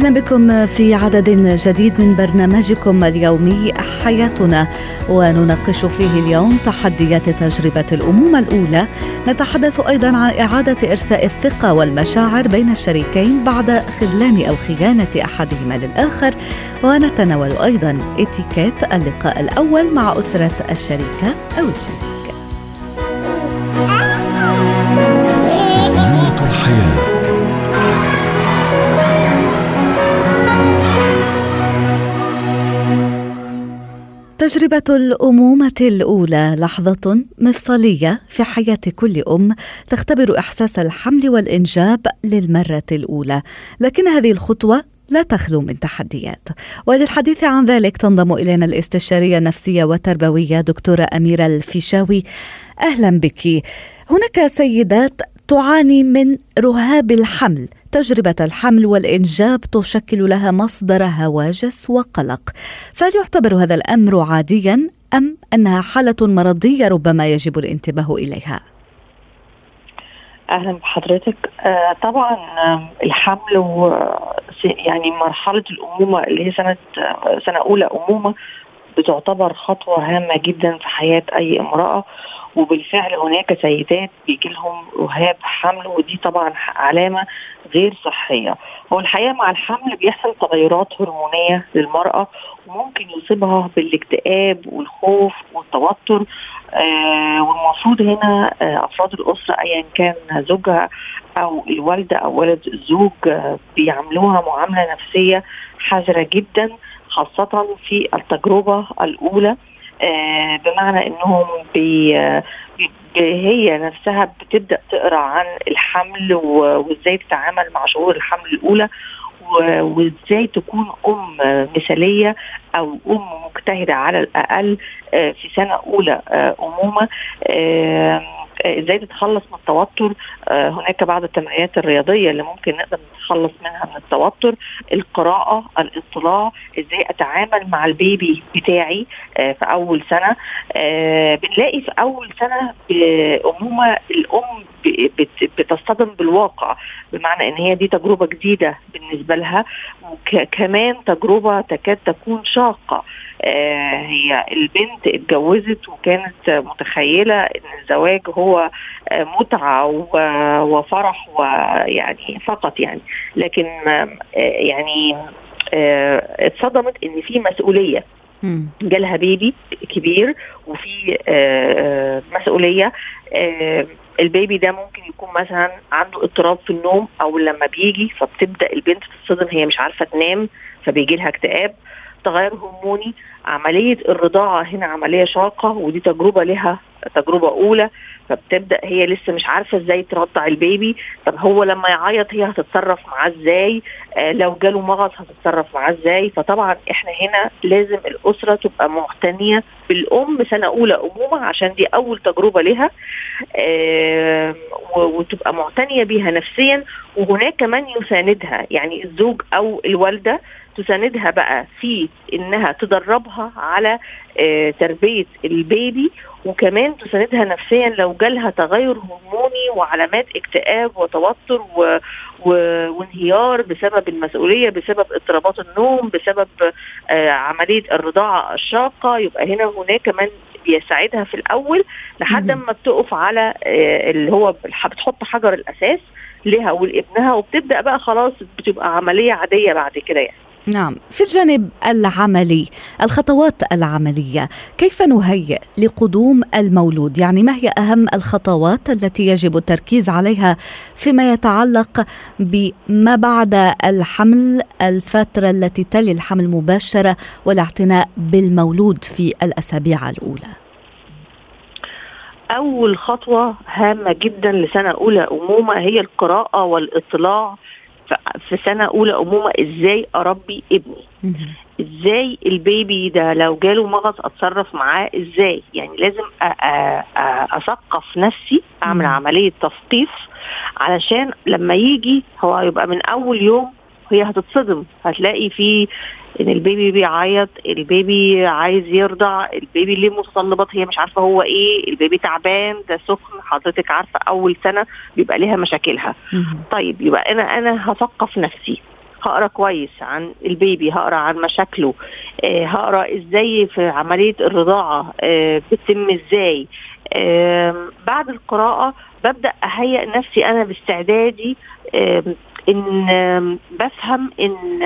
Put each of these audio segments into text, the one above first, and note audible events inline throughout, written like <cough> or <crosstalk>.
أهلا بكم في عدد جديد من برنامجكم اليومي حياتنا ونناقش فيه اليوم تحديات تجربة الامومه الأولى. نتحدث أيضا عن إعادة إرساء الثقة والمشاعر بين الشريكين بعد خذلان أو خيانة أحدهما للآخر. ونتناول أيضا إتيكيت اللقاء الأول مع أسرة الشريكة أو الشريك. تجربة الأمومة الأولى لحظة مفصلية في حياة كل أم تختبر إحساس الحمل والإنجاب للمرة الأولى، لكن هذه الخطوة لا تخلو من تحديات. وللحديث عن ذلك تنضم إلينا الاستشارية النفسية والتربوية دكتورة أميرة الفيشاوي. أهلا بك. هناك سيدات تعاني من رهاب الحمل. تجربة الحمل والإنجاب تشكل لها مصدر هواجس وقلق فهل يعتبر هذا الأمر عاديا أم أنها حالة مرضية ربما يجب الانتباه إليها؟ أهلا بحضرتك آه طبعا آه الحمل و يعني مرحلة الأمومة اللي هي سنة آه سنة أولى أمومة بتعتبر خطوة هامة جدا في حياة أي امرأة وبالفعل هناك سيدات بيجي لهم رهاب حمل ودي طبعا علامة غير صحية. هو الحقيقة مع الحمل بيحصل تغيرات هرمونية للمرأة وممكن يصيبها بالاكتئاب والخوف والتوتر. آه والمفروض هنا آه أفراد الأسرة ايا كان زوجها أو الوالدة أو ولد الزوج آه بيعاملوها معاملة نفسية حذرة جدا. خاصة في التجربة الأولى آه بمعنى إنهم هي نفسها بتبدأ تقرأ عن الحمل وإزاي تتعامل مع شعور الحمل الأولى وإزاي تكون أم مثالية أو أم مجتهدة على الأقل في سنة أولى أمومة إزاي تتخلص من التوتر؟ هناك بعض التمرينات الرياضية اللي ممكن نقدر نتخلص منها من التوتر القراءة الاطلاع إزاي أتعامل مع البيبي بتاعي في أول سنة بنلاقي في أول سنة أمومة الأم بتصطدم بالواقع بمعنى إن هي دي تجربة جديدة بالنسبة لها وكمان تجربة تكاد تكون شاقه آه هي البنت اتجوزت وكانت متخيلة إن الزواج هو آه متعة وفرح ويعني فقط يعني. لكن آه يعني اتصدمت إن في مسؤولية. جالها بيبي كبير وفي مسؤولية. البيبي ده ممكن يكون مثلا عنده اضطراب في النوم أو لما بيجي فبتبدأ البنت تتصدم هي مش عارفة تنام فبيجي لها اكتئاب. تغير هرموني عملية الرضاعة هنا عملية شاقة ودي تجربة لها تجربة أولى فبتبدأ هي لسه مش عارفة إزاي ترضع البيبي طب هو لما يعيط هي هتتصرف معاه إزاي؟ آه لو جاله مغص هتتصرف معاه إزاي؟ فطبعا إحنا هنا لازم الأسرة تبقى معتنيه بالأم سنة أولى أمومة عشان دي أول تجربة لها آه وتبقى معتنيه بيها نفسيا وهناك كمان يساندها يعني الزوج أو الوالدة تساندها بقى في إنها تدربها على آه تربية البيبي وكمان تساندها نفسيا لو جالها تغير هرموني وعلامات اكتئاب وتوتر و... و... وانهيار بسبب المسؤولية بسبب اضطرابات النوم بسبب آه عملية الرضاعة الشاقة. يبقى هنا هناك كمان بيساعدها في الأول لحد ما بتقف على آه اللي هو بتحط حجر الأساس لها ولابنها وبتبدأ بقى خلاص بتبقى عملية عادية بعد كده يعني. نعم. في الجانب العملي الخطوات العملية كيف نهيئ لقدوم المولود؟ يعني ما هي أهم الخطوات التي يجب التركيز عليها فيما يتعلق بما بعد الحمل الفترة التي تلي الحمل مباشرة والاعتناء بالمولود في الأسابيع الأولى؟ أول خطوة هامة جدا لسنة أولى أمومة هي القراءة والإطلاع في سنة أولى أمومة إزاي أربي ابني؟ إزاي البيبي ده لو جاله مغص أتصرف معاه؟ إزاي؟ يعني لازم أثقف نفسي أعمل عملية تثقيف علشان لما يجي هو هيبقى من أول يوم هي هتتصدم. هتلاقي في إن البيبي بيعيط البيبي عايز يرضع البيبي ليه متطلبات هي مش عارفة هو إيه البيبي تعبان ده سخن حضرتك عارفة أول سنة بيبقى ليها مشاكلها. طيب يبقى أنا أنا هثقف نفسي. هقرأ كويس عن البيبي هقرأ عن مشاكله آه هقرأ إزاي في عملية الرضاعة آه بتتم إزاي. آه بعد القراءة ببدأ أهيئ نفسي أنا باستعدادي إن بفهم إن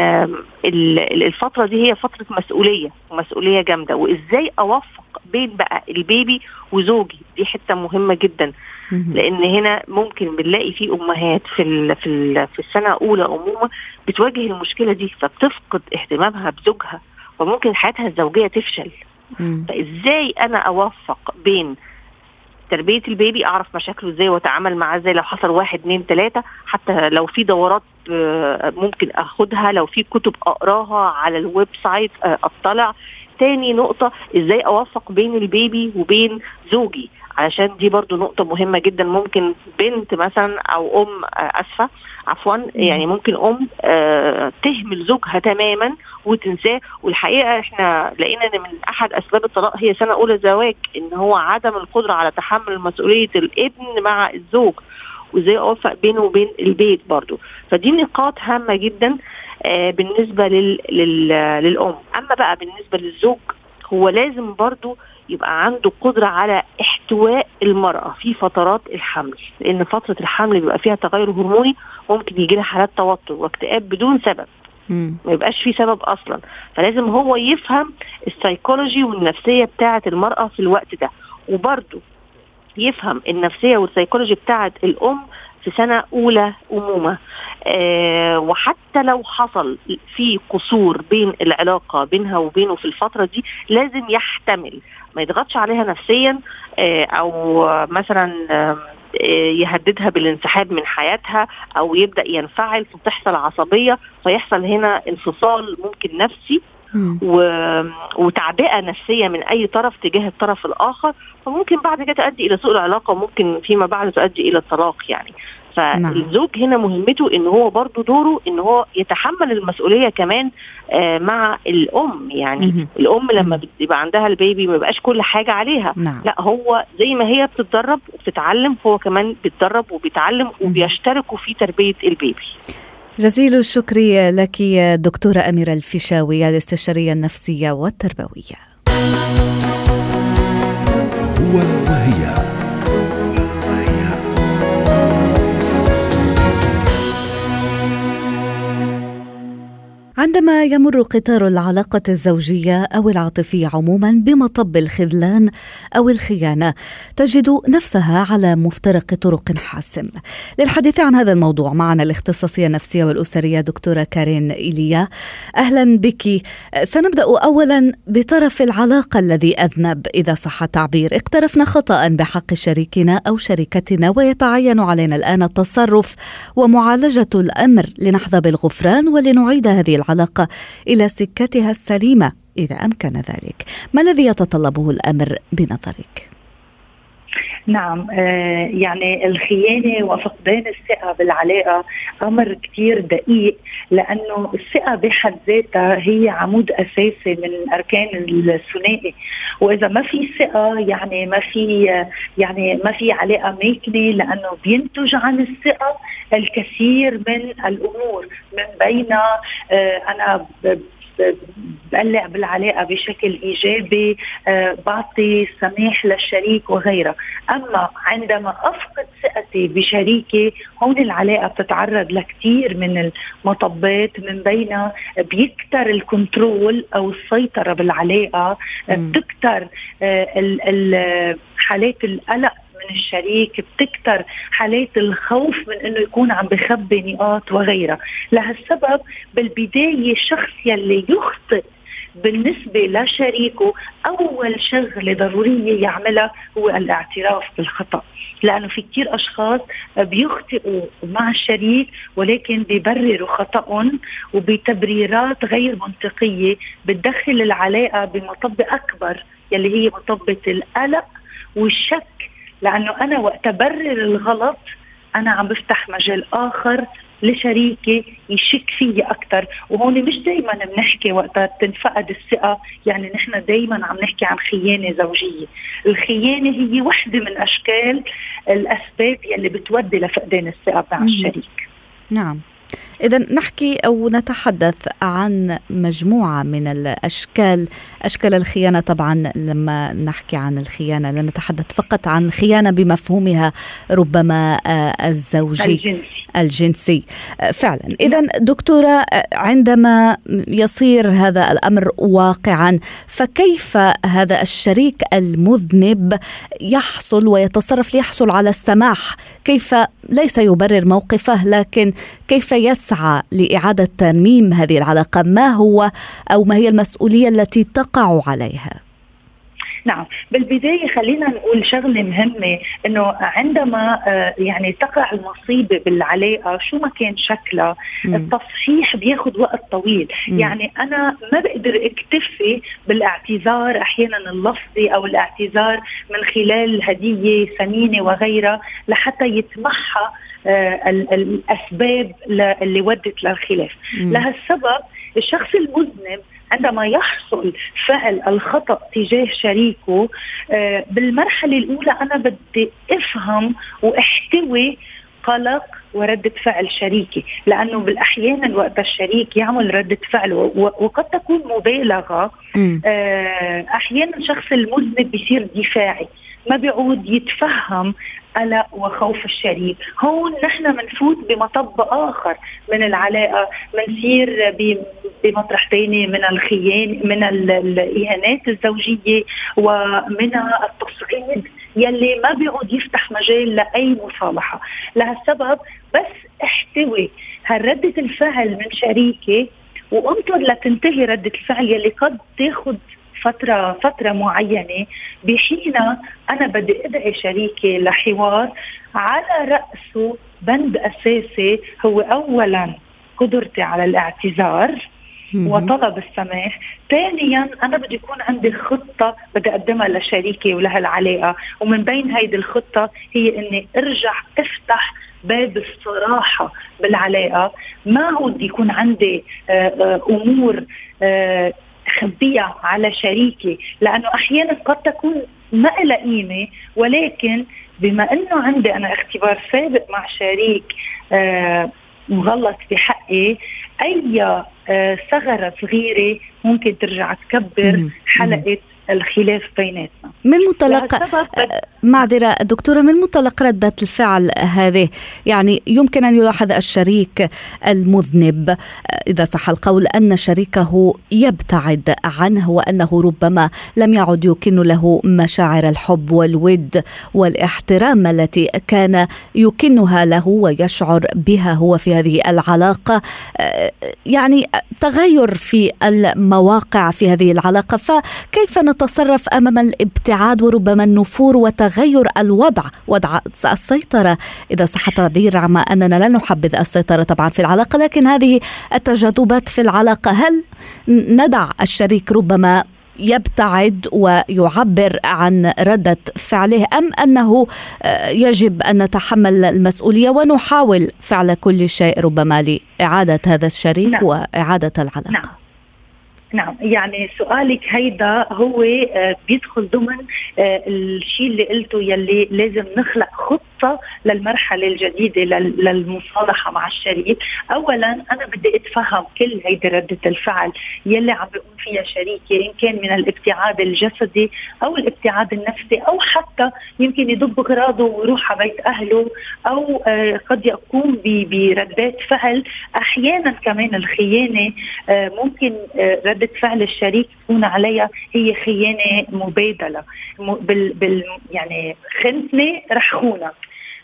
الفترة دي هي فترة مسؤولية ومسؤوليه جامدة. وإزاي أوفق بين بقى البيبي وزوجي؟ دي حتة مهمة جدا. لأن هنا ممكن بنلاقي في أمهات في ال في ال في السنة الأولى امومه بتواجه المشكلة دي فبتفقد اهتمامها بزوجها وممكن حياتها الزوجية تفشل. فإزاي أنا أوفق بين تربية البيبي أعرف مشاكله إزاي وأتعامل معاه إزاي. لو حصل واحد اتنين تلاتة حتى لو في دورات ممكن أخدها. لو في كتب أقراها على ال website أطلع. تاني نقطة إزاي أوفق بين البيبي وبين زوجي؟ علشان دي برضو نقطة مهمة جدا. ممكن بنت مثلا أو أم أسفة عفوا يعني ممكن أم تهمل زوجها تماما وتنساه. والحقيقة إحنا لقينا إن من أحد أسباب الطلاق هي سنة أولى زواج إن هو عدم القدرة على تحمل مسؤولية الابن مع الزوج وإزاي أوفق بينه وبين البيت برضو. فدي نقاط هامة جدا بالنسبة لل... لل... للأم. أما بقى بالنسبة للزوج هو لازم برضو يبقى عنده قدرة على احتواء المرأة في فترات الحمل لأن فترة الحمل بيبقى فيها تغير هرموني ممكن يجي لها حالات توتر واكتئاب بدون سبب. ما يبقاش في سبب أصلا. فلازم هو يفهم السيكولوجي والنفسية بتاعه المرأة في الوقت ده. وبرده يفهم النفسية والسيكولوجي بتاعه الأم في سنة أولى أمومة. آه وحتى لو حصل في قصور بين العلاقة بينها وبينه في الفترة دي لازم يحتمل ما يضغطش عليها نفسيا آه أو مثلا آه يهددها بالانسحاب من حياتها أو يبدأ ينفعل فتحصل عصبية. فيحصل هنا انفصال ممكن نفسي و... وتعبئة نفسية من أي طرف تجاه الطرف الآخر. فممكن بعد كده تؤدي إلى سوء العلاقة وممكن فيما بعد تؤدي إلى الطلاق يعني. فالزوج هنا مهمته إن هو برضه دوره إن هو يتحمل المسؤولية كمان آه مع الأم. يعني مم. الأم لما بيبقى عندها البيبي ما بيبقاش كل حاجة عليها. نعم. لا هو زي ما هي بتتدرب وبتتعلم هو كمان بيتدرب وبيتعلم وبيشتركوا في تربية البيبي. جزيل الشكر لك دكتورة أميرة الفيشاوي الاستشارية النفسية والتربوية. هو وهي عندما يمر قطار العلاقة الزوجية أو العاطفية عموما بمطب الخذلان أو الخيانة تجد نفسها على مفترق طرق حاسم. للحديث عن هذا الموضوع معنا الاختصاصية النفسية والأسرية دكتورة كارين إيليا. أهلا بك. سنبدأ أولا بطرف العلاقة الذي أذنب إذا صح التعبير. اقترفنا خطأ بحق شريكنا أو شريكتنا ويتعين علينا الآن التصرف ومعالجة الأمر. لنحظى بالغفران ولنعيد هذه العلاقة إلى سكتها السليمة إذا أمكن ذلك ما الذي يتطلبه الأمر بنظرك؟ نعم آه يعني الخيانة وفقدان الثقة بالعلاقة أمر كتير دقيق لأنه الثقة بحد ذاتها هي عمود أساسي من أركان الثنائي وإذا ما في ثقة يعني ما في يعني ما في علاقة ماكنة لأنه بينتج عن الثقة الكثير من الأمور من بينها آه أنا بقلق بالعلاقة بشكل إيجابي أه بعطي سماح للشريك وغيرها أما عندما أفقد ثقتي بشريكي هون العلاقة بتتعرض لكثير من المطبات من بينها بيكتر الكنترول أو السيطرة بالعلاقة بتكتر أه حالات القلق من الشريك بتكتر حالات الخوف من إنه يكون عم بخبي نقاط وغيرها. لهالسبب بالبداية الشخص يلي يخطئ بالنسبة لشريكه أول شغلة ضرورية يعملها هو الاعتراف بالخطأ. لأنه في كتير أشخاص بيخطئوا مع الشريك ولكن بيبرروا خطأهم وبتبريرات غير منطقية بتدخل العلاقة بمطب أكبر يلي هي مطبة القلق والشك لأنه أنا وقت أبرر الغلط أنا عم بفتح مجال آخر لشريكي يشك فيي أكثر وهون مش دائما بنحكي وقتها تنفقد الثقة يعني نحن دائما عم نحكي عن خيانة زوجية. الخيانة هي وحدة من أشكال الأسباب يلي بتودي لفقدان الثقة مع الشريك. نعم. إذا نحكي أو نتحدث عن مجموعة من الأشكال أشكال الخيانة. طبعا لما نحكي عن الخيانة لا نتحدث فقط عن الخيانة بمفهومها ربما آه، الزوجي الجنسي, الجنسي. آه، فعلا. إذا دكتورة آه، عندما يصير هذا الأمر واقعا فكيف هذا الشريك المذنب يحصل ويتصرف ليحصل على السماح؟ كيف ليس يبرر موقفه لكن كيف يسعى لإعادة ترميم هذه العلاقة. ما هو أو ما هي المسؤولية التي تقع عليها؟ نعم بالبداية خلينا نقول شغلة مهمة إنه عندما آه، يعني تقع المصيبة بالعلاقة شو ما كان شكلها. التصحيح بياخذ وقت طويل مم. يعني أنا ما بقدر اكتفي بالاعتذار أحيانا اللفظي أو الاعتذار من خلال هدية ثمينة وغيرها لحتى يتمحى آه، الأسباب اللي ودت للخلاف لهالسبب الشخص المذنب عندما يحصل فعل الخطأ تجاه شريكه آه، بالمرحلة الأولى أنا بدي أفهم وأحتوي قلق وردة فعل شريكي لأنه بالأحيان وقت الشريك يعمل ردة فعل وقد تكون مبالغة آه، أحيانا الشخص المذنب بيصير دفاعي. ما بيعود يتفهم قلق وخوف الشريك. هون نحن بنفوت بمطب آخر من العلاقة بنصير بمطرح ثاني من الخيان من الإهانات الزوجية ومن التصعيد يلي ما بيعود يفتح مجال لأي مصالحة. لهالسبب بس احتوي هالردة الفعل من شريكي وانطر لتنتهي ردة الفعل يلي قد تاخذ فترة فترة معينة. بحين أنا بدي أدعي شريكي لحوار على رأسه بند أساسي هو أولا قدرتي على الاعتذار وطلب السماح. ثانيا أنا بدي يكون عندي خطة بدي أقدمها لشريكي ولهالعلاقة. ومن بين هيدي الخطة هي إني أرجع أفتح باب الصراحة بالعلاقة. ما هو يكون عندي آه، آه، أمور آه، خبيها على شريكي لأنه أحيانا قد تكون ما لها قيمة ولكن بما إنه عندي أنا اختبار سابق مع شريك آه مغلط بحقي أي آه ثغرة صغيرة ممكن ترجع تكبر حلقة الخلاف بيناتنا. من منطلق معذرة دكتورة من منطلق ردة الفعل هذه؟ يعني يمكن أن يلاحظ الشريك المذنب. إذا صح القول أن شريكه يبتعد عنه وأنه ربما لم يعد يكن له مشاعر الحب والود والاحترام التي كان يكنها له ويشعر بها هو في هذه العلاقة. يعني تغير في المواقع في هذه العلاقة فكيف نتصرف أمام الابتعاد وربما النفور وتغير الوضع وضع السيطرة إذا صح التعبير عما أننا لا نحبذ السيطرة طبعا في العلاقة لكن هذه التجاذبات في العلاقة هل ندع الشريك ربما يبتعد ويعبر عن ردة فعله أم أنه آه، يجب أن نتحمل المسؤولية ونحاول فعل كل شيء ربما لإعادة هذا الشريك نعم. وإعادة العلاقة نعم. نعم يعني سؤالك هيدا هو آه، بيدخل ضمن آه، الشيء اللي قلته يلي لازم نخلق خطة للمرحلة الجديدة للمصالحة مع الشريك. أولا أنا بدي أتفهم كل هيدي ردة الفعل يلي عم بيقوم فيها شريكي إن كان من الابتعاد الجسدي أو الابتعاد النفسي أو حتى يمكن يضب أغراضه ويروح على بيت أهله أو آه، قد يقوم بردات فعل. أحيانا كمان الخيانة ممكن ردة ردة فعل الشريك تكون عليها هي خيانة مبادلة. بال, بال يعني خنتني رح خونك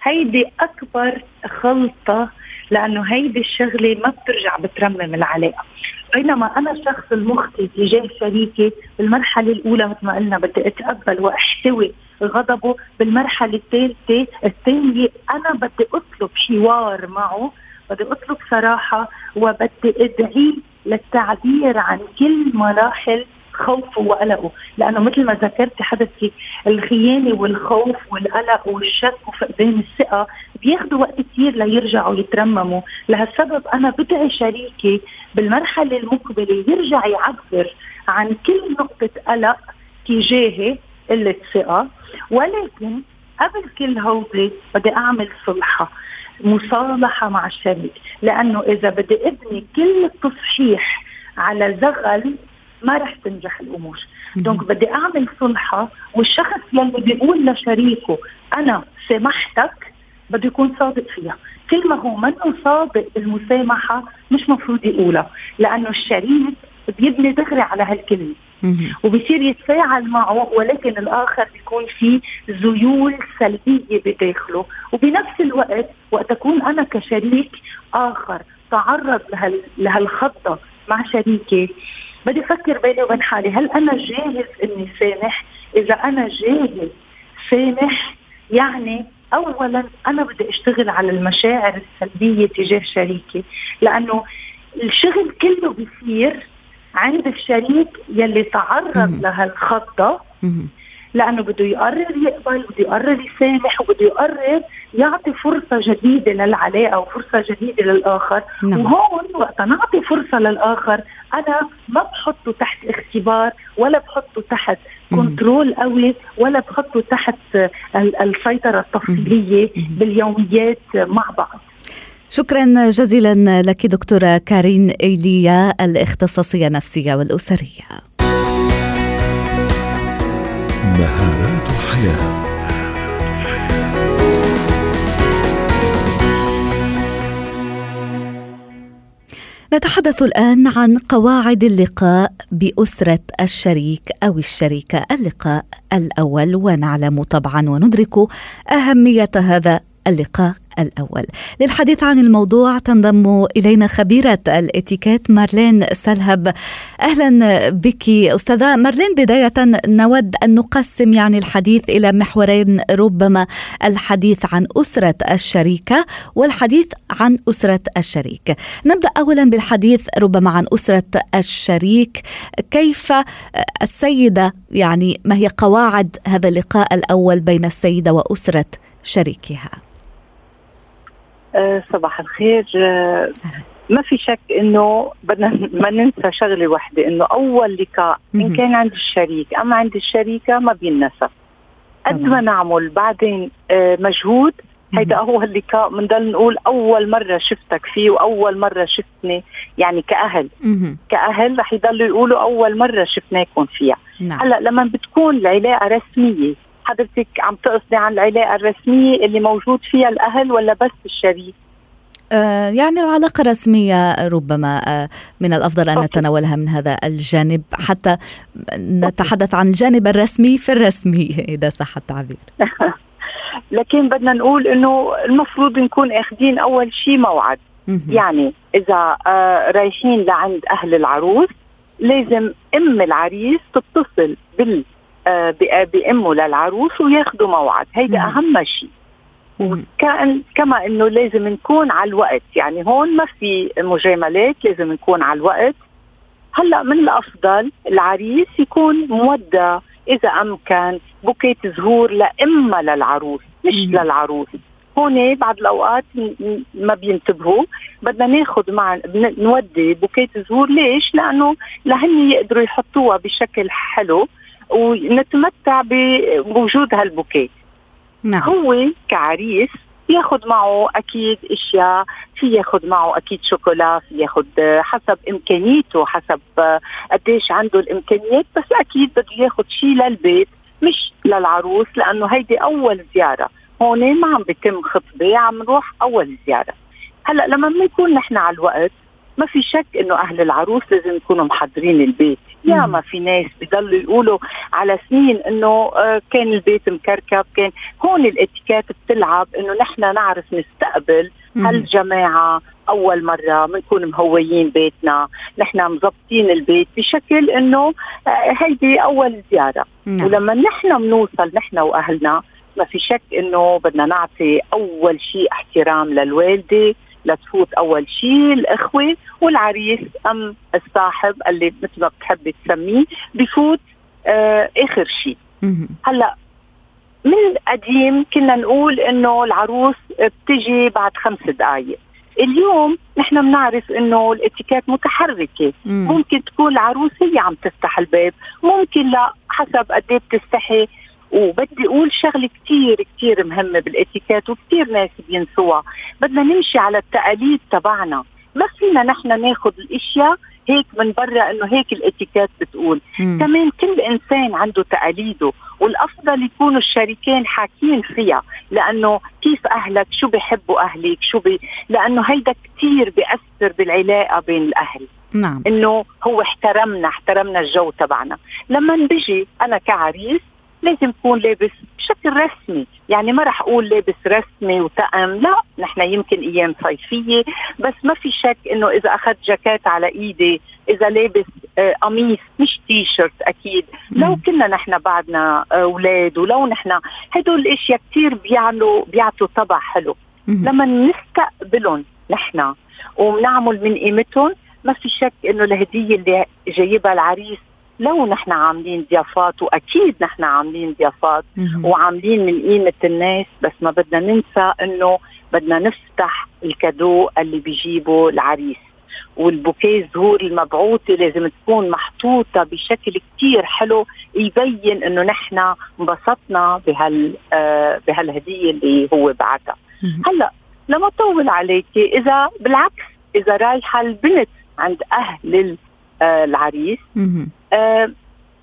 هيدي أكبر خلطة لأنه هيدي الشغلة ما بترجع بترمم العلاقة. بينما أنا الشخص المخطي تجاه شريكي بالمرحلة الأولى مثل ما قلنا بدي أتقبل وأحتوي غضبه. بالمرحلة الثالثة الثانية أنا بدي أطلب حوار معه بدي أطلب صراحة وبدي أدعيه للتعبير عن كل مراحل خوفه وقلقه. لأنه مثل ما ذكرتي حضرتك الخيانه والخوف والقلق والشك وفقدان الثقة بياخذوا وقت كثير ليرجعوا يترمموا. لهالسبب أنا بدعي شريكي بالمرحلة المقبلة يرجع يعبر عن كل نقطة قلق تجاهي قلة ثقة. ولكن قبل كل هودي بدي أعمل صلحة مصالحة مع الشريك. لأنه إذا بدي أبني كل التصحيح على زغل ما رح تنجح الأمور. دونك بدي أعمل صلحة والشخص يلي بيقول لشريكه أنا سامحتك بده يكون صادق فيها. كل ما هو منه صادق بالمسامحة مش مفروض يقولها لأنه الشريك بيبني دغري على هالكلمة. وبصير يتفاعل معه ولكن الآخر بيكون في ذيول سلبية بداخله. وبنفس الوقت وقت أكون أنا كشريك آخر تعرض لهال لهالخطة مع شريكي بدي أفكر بيني وبين حالي هل أنا جاهز إني سامح؟ إذا أنا جاهز سامح يعني اولا أنا بدي أشتغل على المشاعر السلبية تجاه شريكي لأنه الشغل كله بيصير عند الشريك يلي تعرض لهالخطة. لأنه بده يقرر يقبل بده يقرر يسامح وبده يقرر يعطي فرصة جديدة للعلاقة وفرصه جديدة للآخر. نعم. وهون وقت نعطي فرصة للآخر أنا ما بحطه تحت اختبار ولا بحطه تحت كنترول قوي ولا بحطه تحت السيطرة التفصيلية باليوميات مع بعض. شكرا جزيلا لك دكتورة كارين إيليا الإختصاصية النفسية والأسرية. مهارات حياه نتحدث الآن عن قواعد اللقاء بأسرة الشريك أو الشريكة. اللقاء الأول ونعلم طبعا وندرك أهمية هذا اللقاء الأول. للحديث عن الموضوع تنضم إلينا خبيرة الإتيكيت مارلين سلهب. أهلا بك أستاذة. مارلين بداية نود أن نقسم يعني الحديث إلى محورين ربما الحديث عن أسرة الشريكة والحديث عن أسرة الشريك. نبدأ أولا بالحديث ربما عن أسرة الشريك. كيف السيدة يعني ما هي قواعد هذا اللقاء الأول بين السيدة وأسرة شريكها؟ صباح الخير. أه ما في شك إنه بدنا ما ننسى شغلة واحدة إنه أول لقاء إن كان عند الشريك. أما عند الشريكة ما بينسى. قد ما نعمل بعدين أه مجهود هيدا أول لقاء بنضل نقول أول مرة شفتك فيه وأول مرة شفتني يعني كأهل. كأهل رح يضلوا يقولوا أول مرة شفناكم فيها. نعم. هلأ لما بتكون العلاقة رسمية حضرتك عم تقصدي عن العلاقة الرسمية اللي موجود فيها الأهل ولا بس الشريك؟ آه يعني العلاقة الرسمية ربما آه من الأفضل أن نتناولها من هذا الجانب حتى نتحدث عن الجانب الرسمي في الرسمي <laughs> إذا صح التعبير. <laughs> لكن بدنا نقول إنه المفروض نكون أخذين أول شيء موعد. يعني إذا آه رايحين لعند أهل العروس لازم أم العريس تتصل بال بامه للعروس وياخذوا موعد. هيدا أهم شيء. وكان كما إنه لازم نكون على الوقت. يعني هون ما في مجاملات لازم نكون على الوقت. هلأ من الأفضل العريس يكون مودع. إذا أمكن bouquet زهور لامها للعروس مش للعروس. هون بعض الأوقات ما بينتبهوا. بدنا ناخذ معنا أو نودي bouquet زهور. ليش؟ لأنه لهن يقدروا يحطوها بشكل حلو. ونتمتع بوجود هالبوكيه. نعم. هو كعريس ياخذ معه أكيد أشياء في ياخذ معه أكيد شوكولا في ياخذ حسب إمكانيته حسب قديش عنده الإمكانيات بس أكيد بده ياخذ شيء للبيت مش للعروس لأنه هيدي أول زيارة. هون ما عم بيتم خطبة عم نروح أول زيارة. هلأ لما بنكون نحن على الوقت ما في شك إنه أهل العروس لازم يكونوا محضرين البيت. يا ما في ناس بضلوا يقولوا على سنين إنه آه، كان البيت مكركب كان هون الاتيكيت بتلعب إنه نحن نعرف نستقبل هالجماعة أول مرة بنكون مهويين بيتنا. نحن مزبطين البيت بشكل إنه آه، هيدي أول زيارة. نعم. ولما نحن بنوصل نحن وأهلنا ما في شك إنه بدنا نعطي أول شيء احترام للوالدة لتفوت أول شيء الأخوة والعريس أم الصاحب اللي مثل ما بتحبي تسميه بفوت آه آخر شيء هلأ من القديم كنا نقول إنه العروس بتجي بعد خمس دقائق اليوم نحن بنعرف إنه الاتيكيت متحركة. مم. ممكن تكون العروس هي عم تفتح الباب ممكن لا حسب قد إيه بتستحي. وبدي أقول شغلة كثير كثير مهمة بالاتيكيت وكثير ناس بينسوها. بدنا نمشي على التقاليد تبعنا. ما فينا نحن ناخذ الأشياء هيك من برا إنه هيك الاتيكيت بتقول. مم. كمان كل إنسان عنده تقاليده والأفضل يكونوا الشريكين حاكين فيها. لأنه كيف أهلك؟ شو بيحبوا أهلك؟ شو بي لأنه هيدا كثير بيأثر بالعلاقة بين الأهل. نعم. إنه هو احترمنا احترمنا الجو تبعنا. لما بيجي أنا كعريس لازم يكون لابس بشكل رسمي. يعني ما رح أقول لابس رسمي وتقم لا نحن يمكن أيام صيفية بس ما في شك إنه إذا أخذت جاكيت على إيدي إذا لابس آه قميص مش تي شيرت أكيد لو كنا نحن بعدنا أولاد آه ولو نحن هدول الأشياء كثير بيعملوا بيعطوا طبع حلو. لما نستقبلهم نحن وبنعمل من قيمتهم ما في شك إنه الهدية اللي جايبها العريس لو نحن عاملين ضيافات وأكيد نحن عاملين ضيافات وعاملين من قيمة الناس بس ما بدنا ننسى إنه بدنا نفتح الكادو اللي بيجيبه العريس. والبوكيه الزهور المبعوثة لازم تكون محطوطة بشكل كتير حلو يبين إنه نحن انبسطنا بهال آه بهالهدية اللي هو بعتها. هلأ لما طول عليكي إذا بالعكس إذا رايحة البنت عند أهل العريس. آه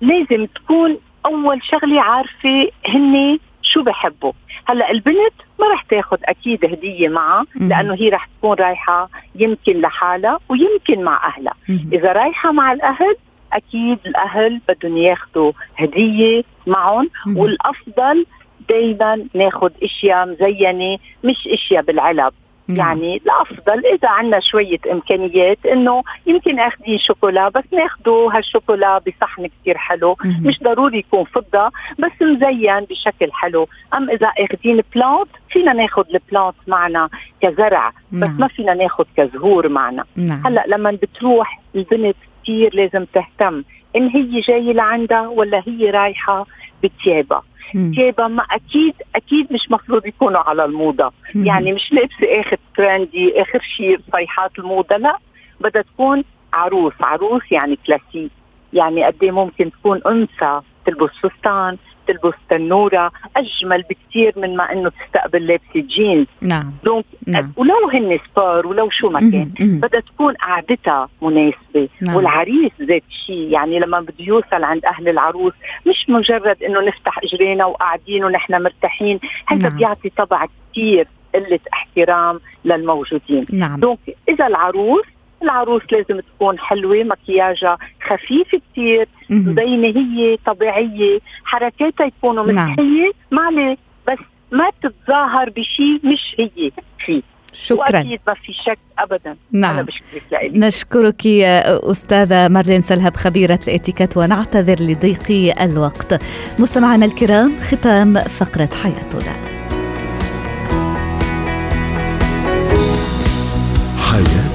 لازم تكون أول شغلة عارفة هن شو بحبوا. هلأ البنت ما رح تاخذ أكيد هدية معها لأنه هي رح تكون رايحة يمكن لحالها ويمكن مع أهلها. إذا رايحة مع الأهل أكيد الأهل بدهم ياخذوا هدية معهم والأفضل دائما ناخذ أشياء مزينة مش أشياء بالعلب. يعني الأفضل إذا عندنا شوية إمكانيات إنه يمكن آخذين شوكولا بس ناخذه هالشوكولا بصحن كثير حلو. مش ضروري يكون فضة بس مزين بشكل حلو أم إذا آخذين plante فينا ناخذ ال plante معنا كزرع بس نعم. ما فينا ناخذ كزهور معنا نعم. هلأ لما بتروح البنت كثير لازم تهتم إن هي جاية لعندها ولا هي رايحة بتيابها ثيابها ما أكيد أكيد مش مفروض يكونوا على الموضة. مم. يعني مش لابسة آخر trendy آخر شيء صيحات الموضة لا. بدها تكون عروس عروس يعني كلاسيك. يعني قد إيه ممكن تكون أنثى تلبس فستان. تلبس تنورة أجمل بكثير من ما أنه تستقبل لابسة جينز نعم donc نعم. ولو هن sport ولو شو ما كان بدها تكون قعدتها مناسبة نعم. والعريس ذات الشيء يعني لما بده يوصل عند أهل العروس مش مجرد أنه نفتح إجرينا وقاعدين ونحن مرتاحين هذا نعم. بيعطي طبع كثير قلة احترام للموجودين نعم. دونك إذا العروس العروس لازم تكون حلوة مكياجها خفيف كتير مبينة هي طبيعية حركاتها يكونوا نعم. مستحية. معلي بس ما تتظاهر بشيء مش هي فيه. شكرا. وأكيد ما في شك ابدا. نعم. أنا بشكرك لإلي. نشكرك يا أستاذة مارلين سلهب خبيرة الإتيكيت ونعتذر لضيق الوقت. مستمعينا الكرام ختام فقرة حياتنا. حياة